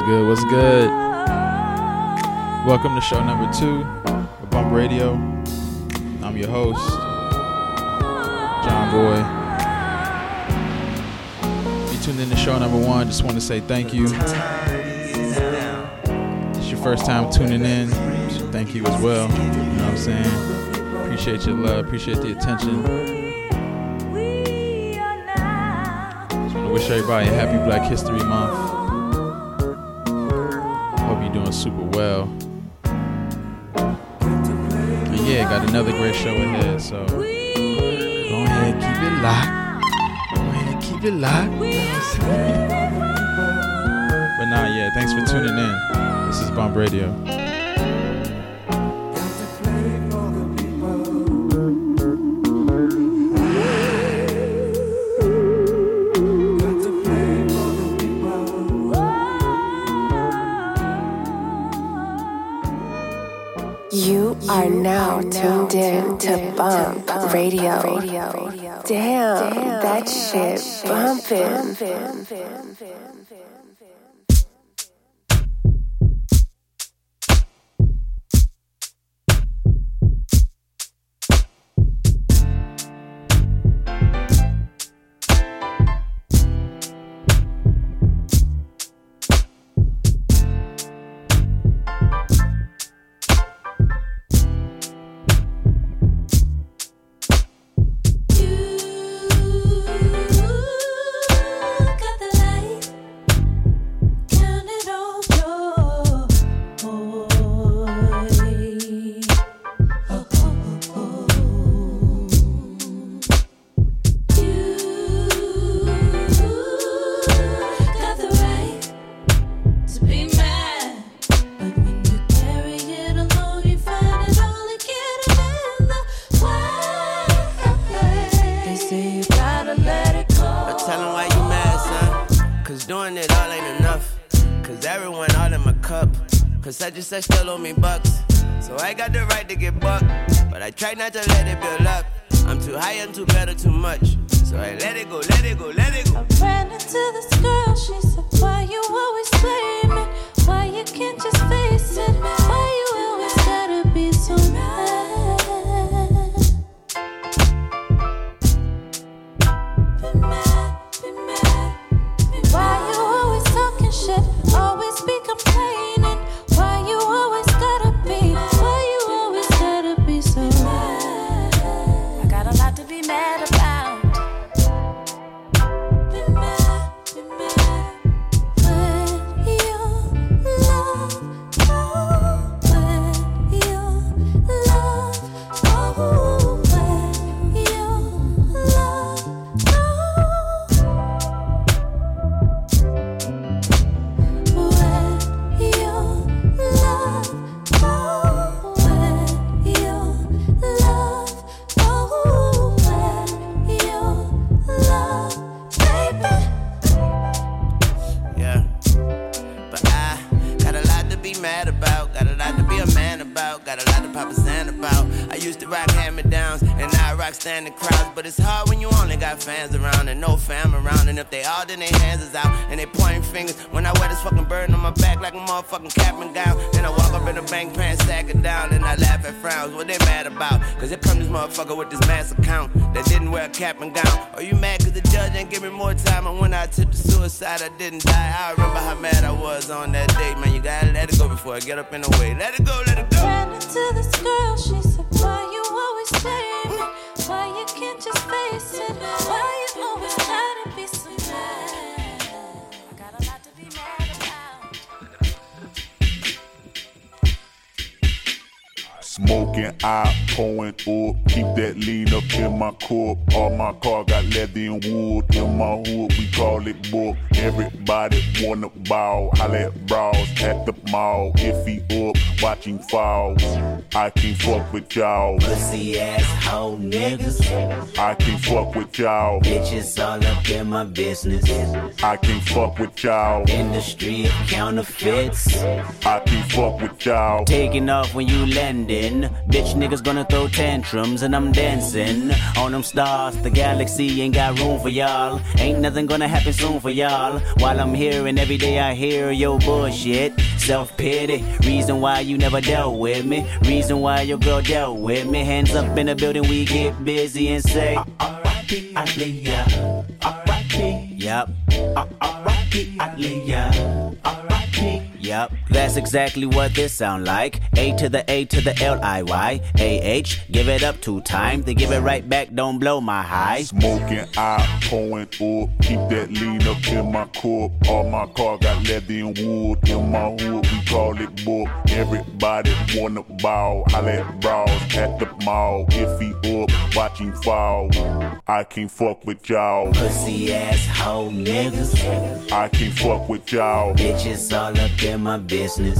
What's good? What's good? Welcome to show number two of Bump Radio. I'm your host, John Boy. If you tuned in to show number one, just want to say thank you. It's your first time tuning in. Thank you as well. You know what I'm saying? Appreciate your love. Appreciate the attention. Just want to wish everybody a happy Black History Month. Super well. And yeah, got another great show ahead, so go ahead, keep it locked. Go ahead, keep it locked. But nah, yeah, thanks for tuning in. This is Bomb Radio. They And such still owe me bucks. So I got the right to get bucked. But I try not to let it build up. I'm too high, I'm too better, too much. So I let it go, let it go, let it go. I Ran into this girl, she said, Why you always blame around and no fam around. And if they all, then their hands is out and they pointing fingers. When I wear this fucking burden on my back like a motherfucking cap and gown. Then I walk up in the bank pants, sack it down, and I laugh at frowns. What they mad about? Cause here come this motherfucker with this mass account that didn't wear a cap and gown. Are you mad cause the judge ain't give me more time? And when I attempted suicide, I didn't die. I remember how mad I was on that day. Man, you gotta let it go before I get up in the way. Let it go, let it go. Ran into this girl, she said, Why you always blame me? Why you can't just face it? Smoking, I pouring up. Keep that lean up in my cup. All my car got leather and wood. In my hood, we call it book. Everybody wanna ball. Holla at bras at the mall. If he up, watch him fall. I can fuck with y'all. Pussy ass hoe niggas. I can fuck with y'all. Bitches all up in my business. I can fuck with y'all. Industry of counterfeits. I can fuck with y'all. Taking off when you landing. Dancing. Bitch niggas gonna throw tantrums and I'm dancing on them stars. The galaxy ain't got room for y'all. Ain't nothing gonna happen soon for y'all. While I'm here and every day I hear your bullshit. Self pity, reason why you never dealt with me. Reason why your girl dealt with me. Hands up in the building, we get busy and say, R.I.P. Aaliyah. R.I.P. Yup. R.I.P. Aaliyah. R.I.P. Yup, that's exactly what this sound like. A to the A to the L I Y A H. Give it up two times, then give it right back. Don't blow my high. Smoking, I pouring up. Keep that lean up in my cup. All my car got leather and wood. In my hood, we call it book. Everybody wanna ball. I let brawls at the mall. If he up, watch him fall. I can't fuck with y'all. Pussy ass hoe niggas. I can't fuck with y'all. Bitches all up in my business.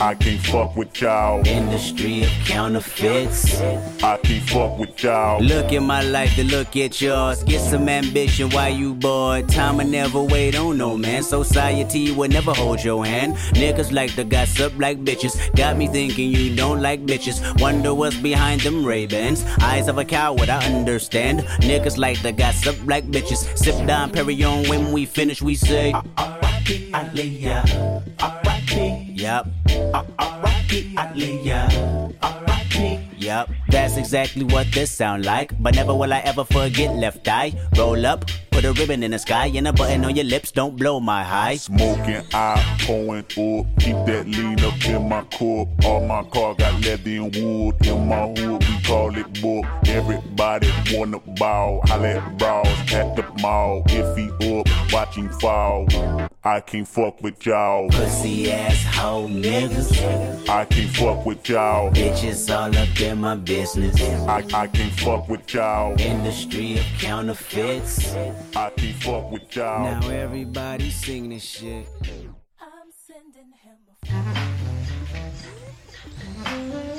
I can't fuck with y'all. Industry of counterfeits. I can't fuck with y'all. Look at my life to look at yours. Get some ambition while you bored. Time will never wait on no man. Society will never hold your hand. Niggas like to gossip like bitches. Got me thinking you don't like bitches. Wonder what's behind them Ray-Bans. Eyes of a coward, I understand. Niggas like to gossip like bitches. Sip down Perignon when we finish, we say. R.I.P. R.I.P. Yup. R.I.P. Aaliyah. R.I.P. Yup. That's exactly what this sound like. But never will I ever forget left eye. Roll up, put a ribbon in the sky, and a button on your lips. Don't blow my high. Smoking, I pouring up. Keep that lean up in my cup. All my car got leather and wood. In my hood, we call it book. Everybody wanna ball. I let brawls at the mall. If he up, watch him fall. I can't fuck with y'all. Pussy ass hoe niggas. I can't fuck with y'all. Bitches all up in my business. I, I can't fuck with y'all. Industry of counterfeits. I can't fuck with y'all. Now everybody sing this shit. I'm sending him a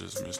just miss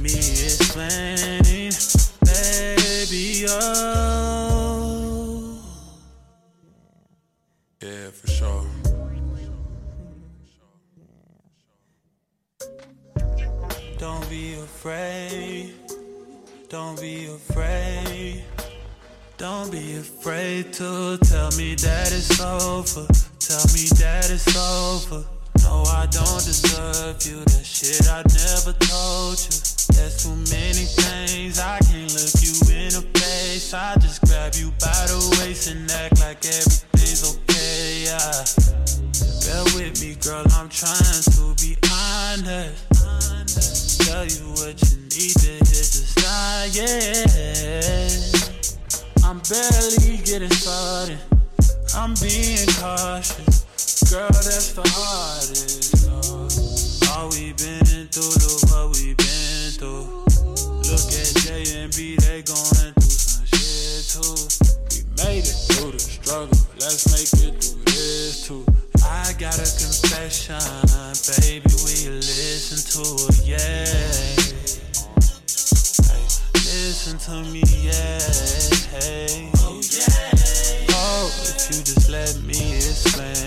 me explain, baby, oh. Yeah, for sure. Don't be afraid. Don't be afraid. Don't be afraid to tell me that it's over. Tell me that it's over. No, I don't deserve you. That shit I never told you. There's too many things I can't look you in the face. I just grab you by the waist and act like everything's okay. Yeah. Bear with me, girl. I'm trying to be honest. Tell you what you need to hit the side, yeah. I'm barely getting started. I'm being cautious. Girl, that's the hardest. All we been through, look what we been through. Look at J and B, they going through some shit too. We made it through the struggle. Let's make it through this too. I got a confession, baby. we listen to it? Yeah. Hey, listen to me, yeah. Hey. Oh, yeah. Oh, if you just let me explain.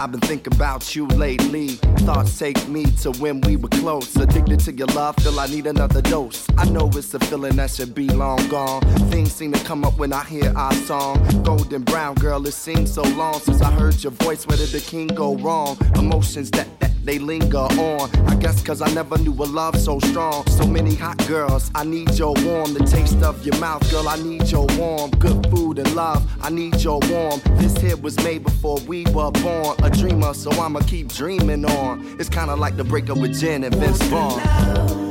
I've been thinking about you lately. Thoughts take me to when we were close. Addicted to your love, feel I need another dose. I know it's a feeling that should be long gone. Things seem to come up when I hear our song. Golden brown girl, it seems so long since I heard your voice. Where did the king go wrong? Emotions that, they linger on. I guess cause I never knew a love so strong. So many hot girls, I need your warm. The taste of your mouth, girl, I need your warm. Good food and love, I need your warm. This hit was made before we were born. A dreamer, so I'ma keep dreaming on. It's kinda like the breakup with Jen and Vince Vaughn.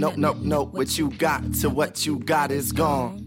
Know, no, no, what you got to what you got is gone.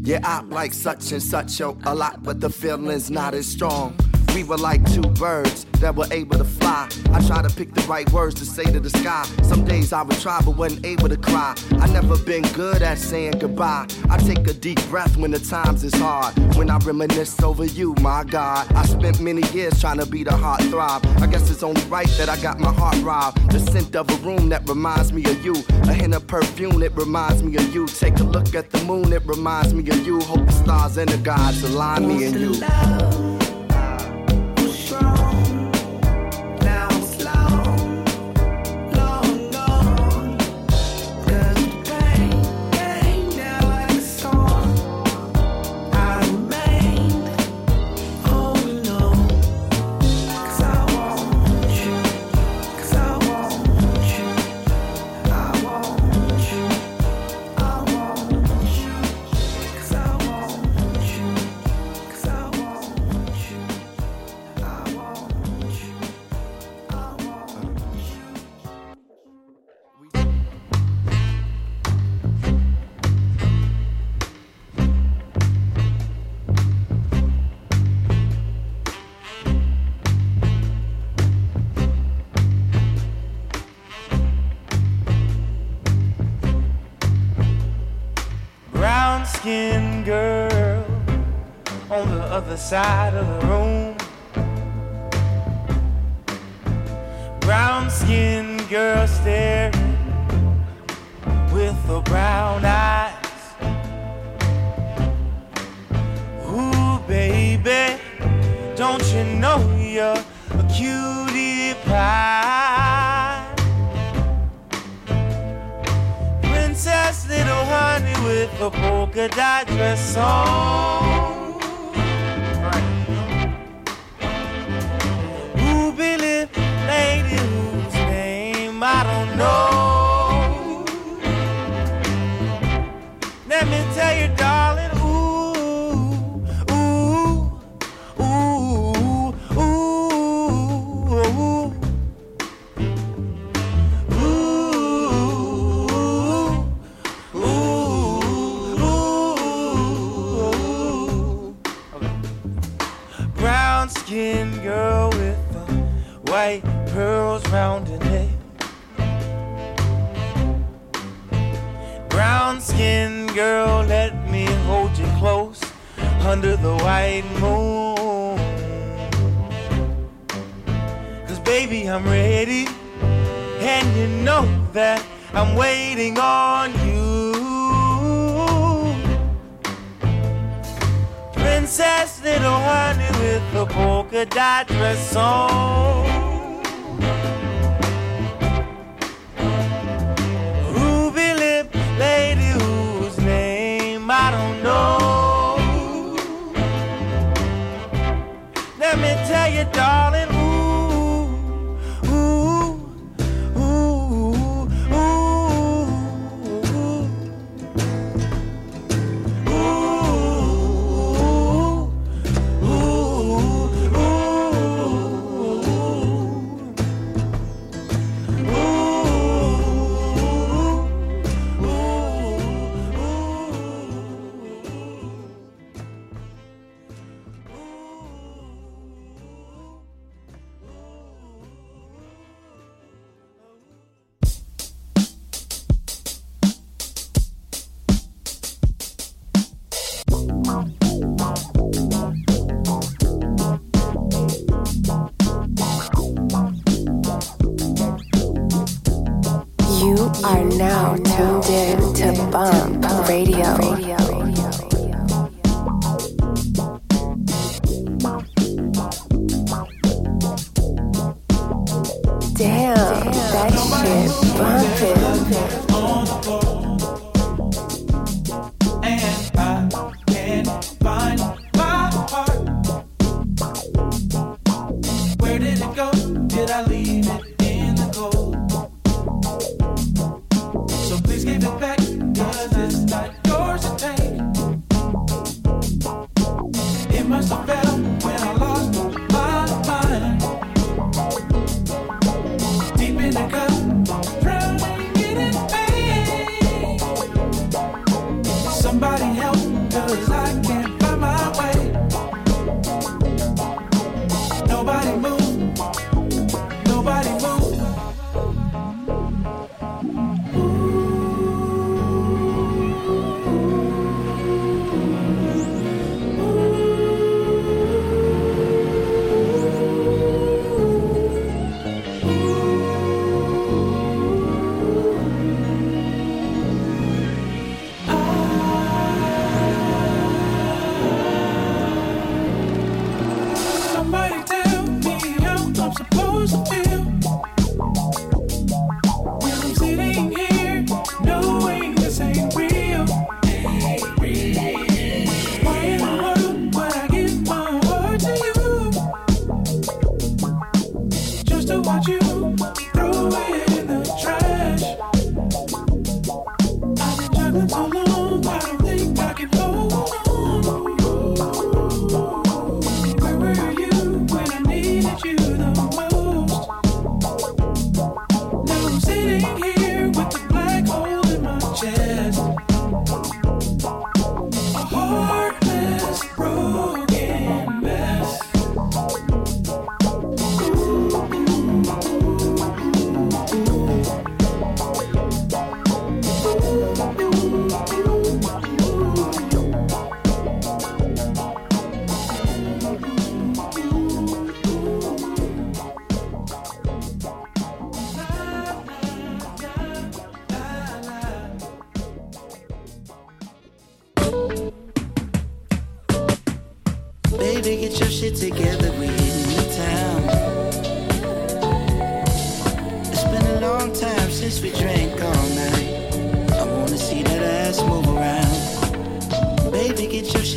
Yeah, I like such and such yo, a lot, but the feeling's not as strong. We were like two birds that were able to fly. I try to pick the right words to say to the sky. Some days I would try, but wasn't able to cry. I never been good at saying goodbye. I take a deep breath when the times is hard. When I reminisce over you, my God. I spent many years trying to be the heart throb. I guess it's only right that I got my heart robbed. The scent of a room that reminds me of you. A hint of perfume that reminds me of you. Take a look at the moon, it reminds me of you. Hope the stars and the gods align me and you. Side of the room.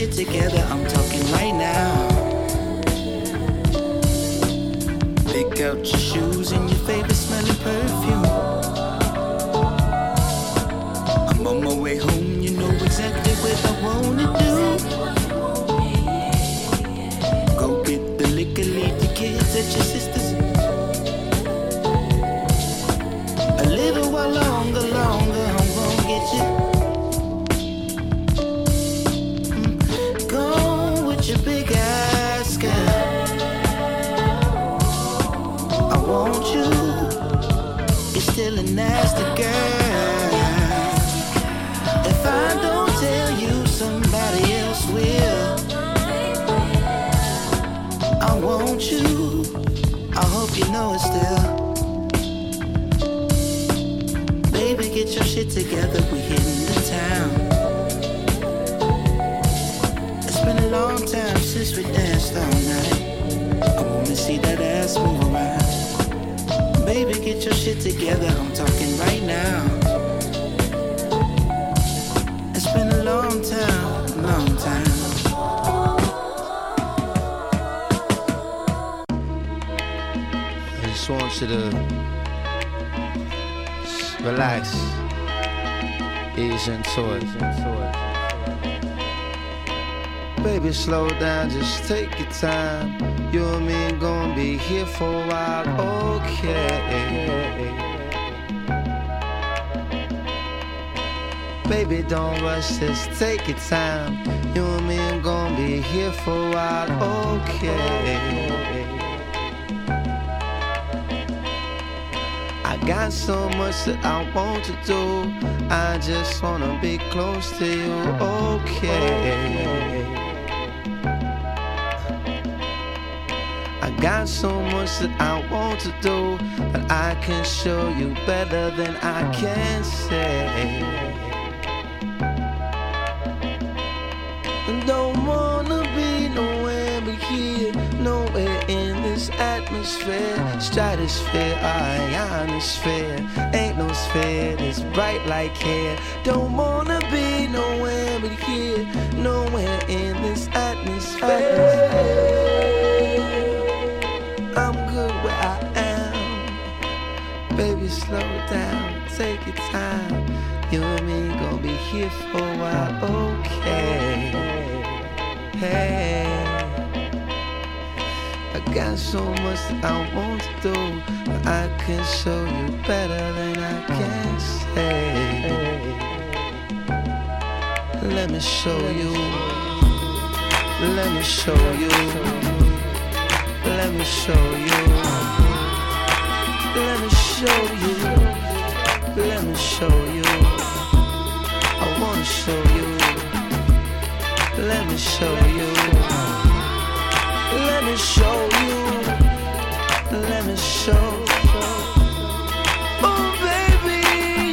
Shit together, I'm talking right now. Pick out your shoes and your favorite smelling perfume. You know it still. Baby, get your shit together. We hitting the town. It's been a long time since we danced all night. I wanna see that ass move around. Baby, get your shit together. I'm talking right now. It's been a long time, just to s- relax, ease into it. Baby, slow down, just take your time. You and me gonna be here for a while, okay? Baby, don't rush, just take your time. You and me gonna be here for a while, okay? Got so much that I want to do. I just wanna be close to you, okay? I got so much that I want to do, but I can show you better than I can say. Stratosphere, ionosphere. Ain't no sphere that's bright like hair. Don't wanna be nowhere but here, nowhere in this atmosphere. I'm good where I am. Baby, slow down, take your time. You and me gonna be here for a while, okay? Hey, got so much I want to do, but I can show you better than I can say. Let me show you. Let me show you. Let me show you. Let me show you. Let me show you. I wanna show you. Let me show you. Let me show you. Let me show. Oh baby,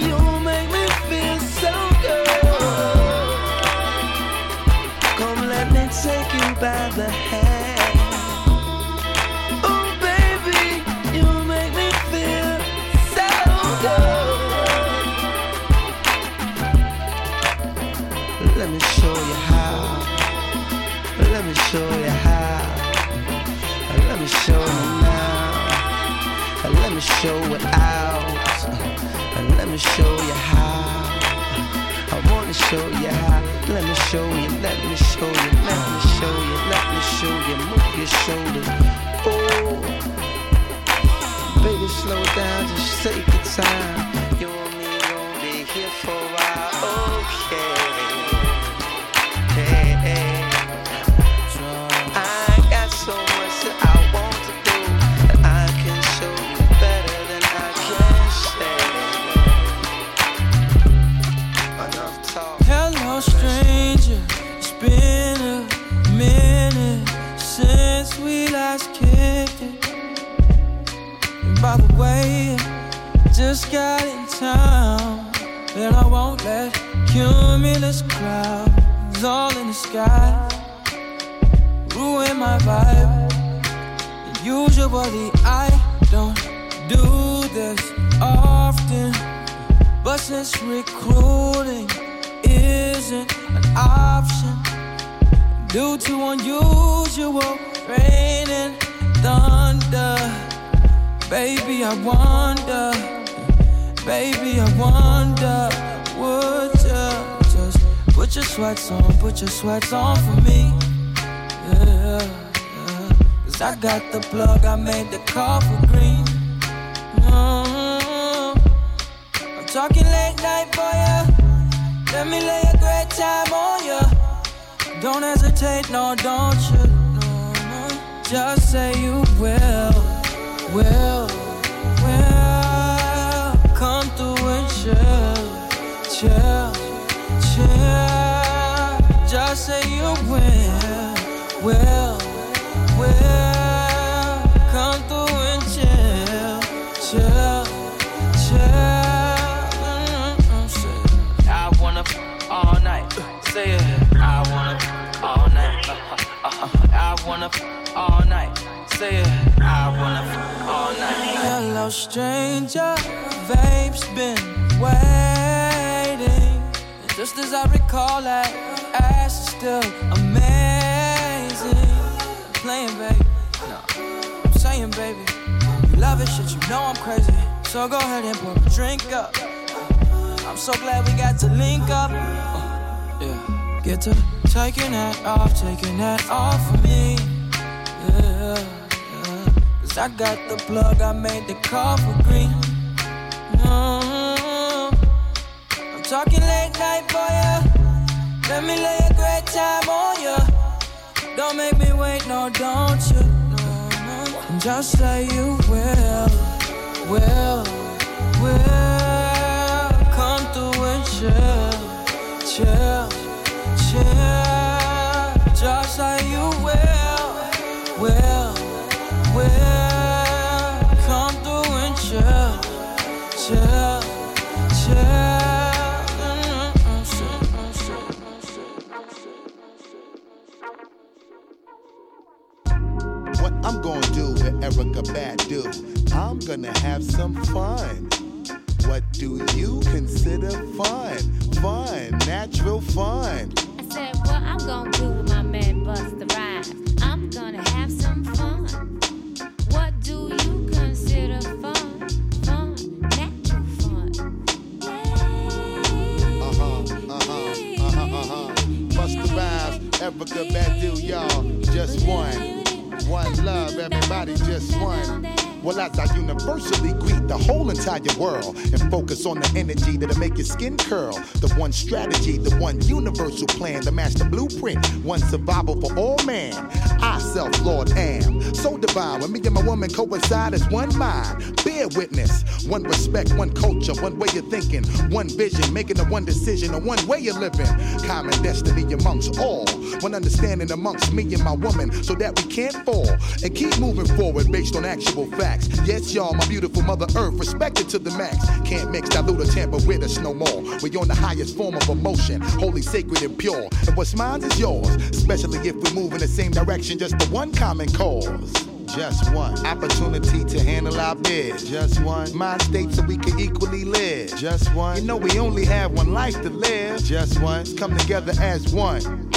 you make me feel so good. Come let me take you by the hand. Oh baby, you make me feel so good. Let me show you how. Let me show you how. Now. Let me show it out. Uh, let me show you how. I wanna show you how. Let me show you, let me show you, let me show you, let me show you. Move your shoulders. Oh, baby, slow down, just take your time. You and me gonna be here for a while. Okay. Just got in town, and I won't let cumulus clouds all in the sky ruin my vibe. And usually I don't do this often, but since recruiting isn't an option due to unusual rain and thunder. Baby, I wonder, baby, I wonder, would you just put your sweats on, put your sweats on for me? Yeah, yeah. Cause I got the plug, I made the call for green. Mm, I'm talking late night for ya. Let me lay a great time on ya. Don't hesitate, no, don't you? No, no. Just say you will, will. Chill, chill, chill. Just say you will, will, will. Come through and chill, chill, chill. Mm-mm, say, I wanna f- all night. Say it. I wanna f- all night. I wanna f- all night. Say it. I wanna f- all night. Hello, stranger. Vape's been waiting. Just as I recall, that ass is still amazing. Playing, baby. No, I'm saying, baby. You love it, shit. You know I'm crazy. So go ahead and pour a drink up. I'm so glad we got to link up. Uh, yeah. Get to taking that off, taking that off for me. Yeah, yeah. Cause I got the plug, I made the call for green. Talking late night for ya. Let me lay a great time on ya. Don't make me wait, no, don't you? No. Just say you will, will, will. Come through and chill, chill, Erykah Badu, I'm gonna have some fun. What do you consider fun? Fun, natural fun. I said, what I'm gonna do with my man Busta Rhymes? I'm gonna have some fun. What do you consider fun? Fun, natural fun. Uh-huh, uh-huh, uh-huh, uh-huh. Busta Rhymes, Erykah Badu, y'all. Just one. One love, everybody, just one. Well, as I universally greet the whole entire world and focus on the energy that'll make your skin curl. The one strategy, the one universal plan, the master blueprint, one survival for all man. I, self Lord, am so divine. When me and my woman coincide as one mind, bear witness. One respect, one culture, one way of thinking, one vision, making the one decision, a one way of living. Common destiny amongst all, one understanding amongst me and my woman, so that we can't fall and keep moving forward based on actual facts. Yes, y'all, my beautiful mother earth, respected to the max. Can't mix, dilute, or tamper with us no more. We're on the highest form of emotion, holy, sacred, and pure. And what's mine is yours, especially if we move in the same direction, just for one common cause. Just one opportunity to handle our biz. Just one mind state so we can equally live. Just one. You know we only have one life to live. Just one. Come together as. One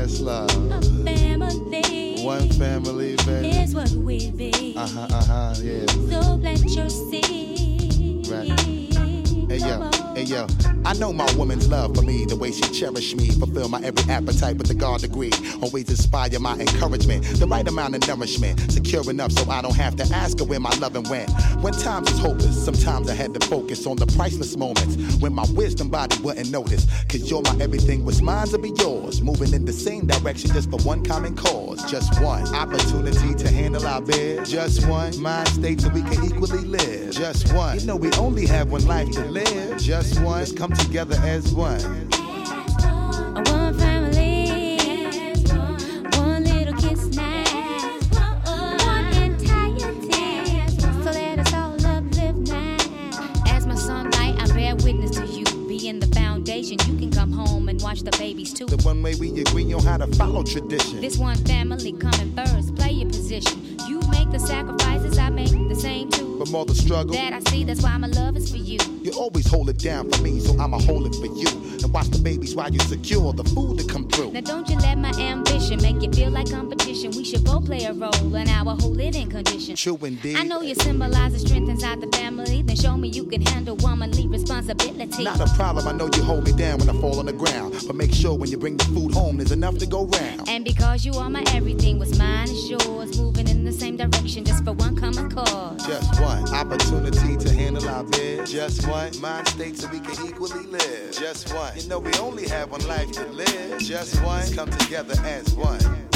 yes, love. A family. One family, baby. is what we be. Uh huh. Uh huh. Yeah. So plant your seed. Right. Hey yo, hey yo, I know my woman's love for me, the way she cherish me, fulfill my every appetite with the God degree. Always inspire my encouragement, the right amount of nourishment, secure enough so I don't have to ask her where my loving went. When times is hopeless, sometimes I had to focus on the priceless moments when my wisdom body wouldn't notice. Cause you're my everything, what's mine to be yours. Moving in the same direction just for one common cause. Just one opportunity to handle our biz. Just one mind state so we can equally live. Just one. You know we only have one life to live. Just one. Let's come together as one. One family, one little kiss now, one entirety. So let us all uplift now. As my sunlight, I bear witness to you. Being the foundation, you can come home and watch the babies too. The one way we agree on how to follow tradition. This one family coming first, play your position. Make the sacrifices, I make the same too. From all the struggle, That I see, that's why my love is for you. you always hold it down for me, so I'ma hold it for you. And watch the babies while you secure the food to come through. Now don't you let my ambition make you feel like competition. We should both play a role in our whole living condition. True indeed. I know you symbolize the strength inside the family. Then show me you can handle womanly responsibility. Not a problem, I know you hold me down when I fall on the ground. But make sure when you bring the food home, there's enough to go round. And because you are my everything, what's mine is yours. Moving in the same direction just for one common cause. Just one opportunity to handle our biz. Just one mind state so we can equally live. Just one. You know we only have one life to live. Just one. Come together as one.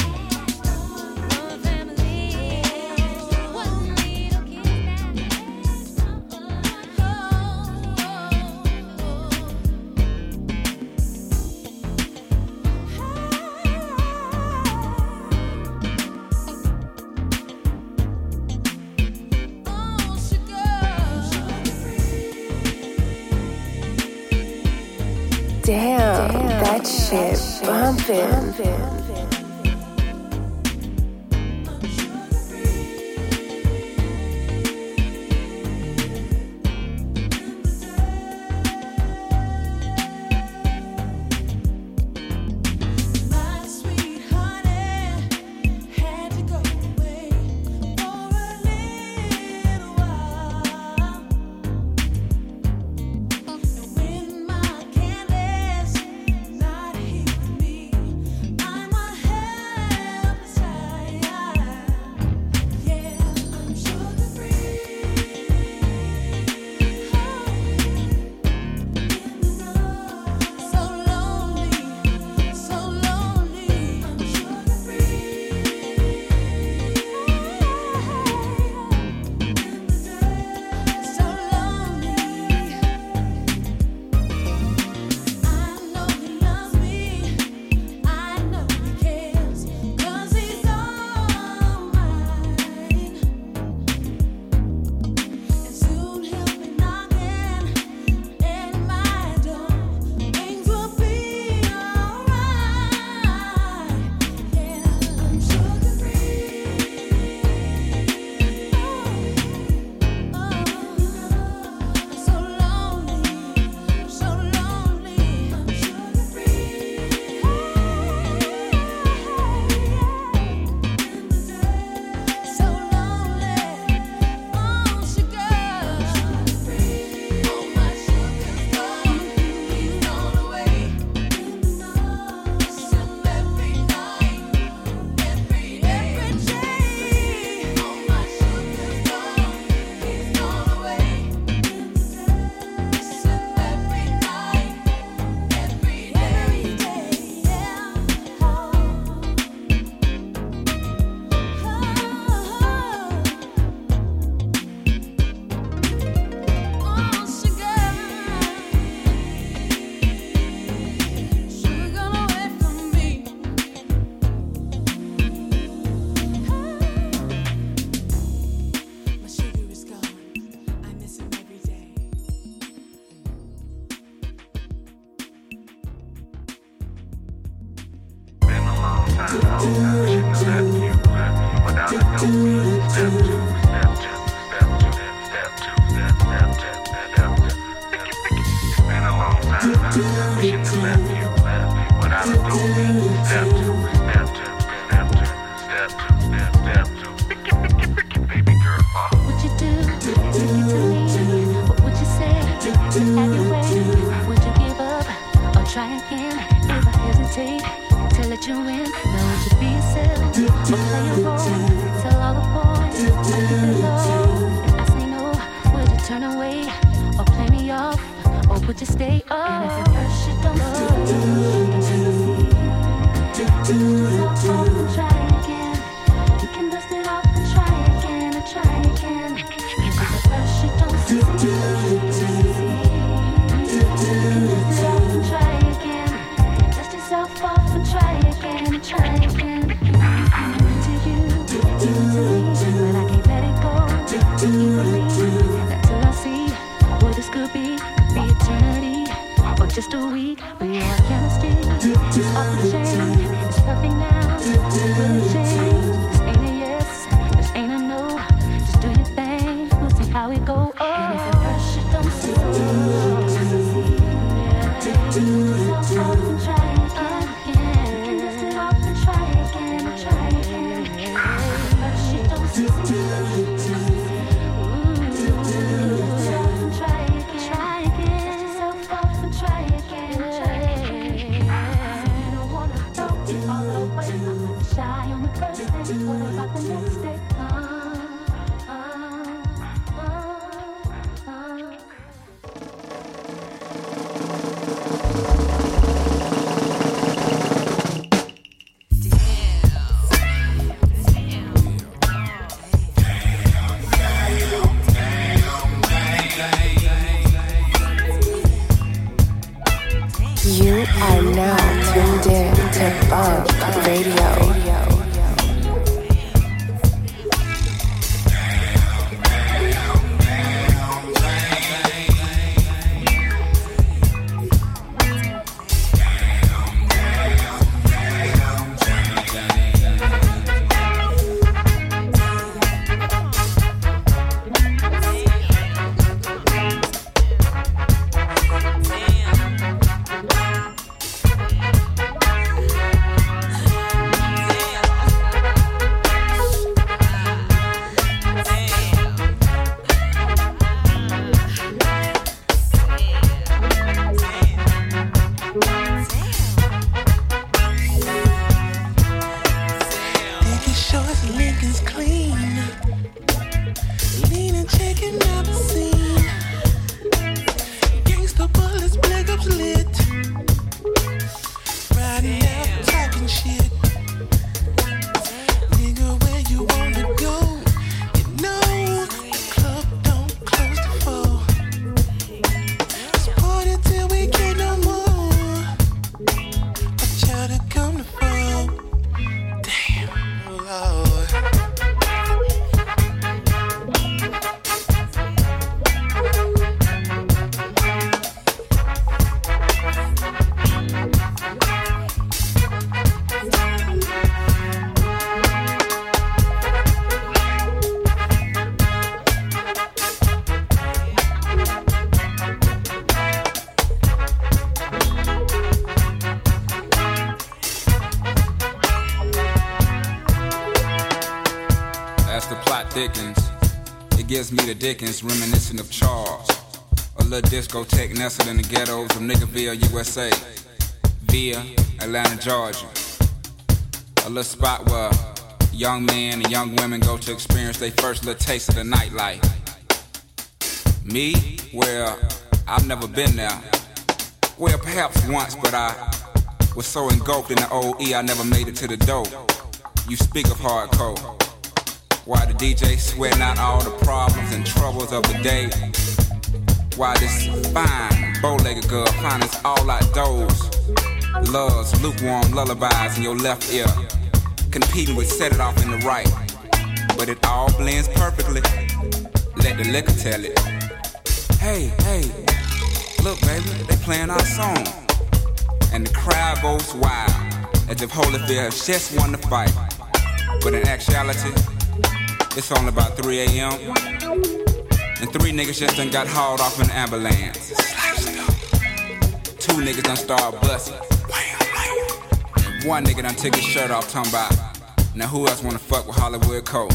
Bumpin'. just do do Dickens, reminiscent of Charles. A little discotheque nestled in the ghettos of Niggerville, USA, via Atlanta, Georgia. A little spot where young men and young women go to experience their first little taste of the nightlife. Me? Well, I've never been there. Well, perhaps once, but I was so engulfed in the OE I never made it to the dope. You speak of hardcore. Why the DJ sweating out all the problems and troubles of the day? Why this fine bow-legged girl finds us all outdoors? Loves lukewarm lullabies in your left ear, competing with set it off in the right. But it all blends perfectly. Let the liquor tell it. Hey, hey, look, baby, they playing our song, and the crowd goes wild as if Holyfield has just won the fight. But in actuality, it's on about 3 a.m. And three niggas just done got hauled off an ambulance. Two niggas done started busting. And one nigga done took his shirt off, talking about, now who else wanna fuck with Hollywood Cole?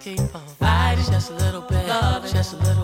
keep on fighting just a little bit, just a little.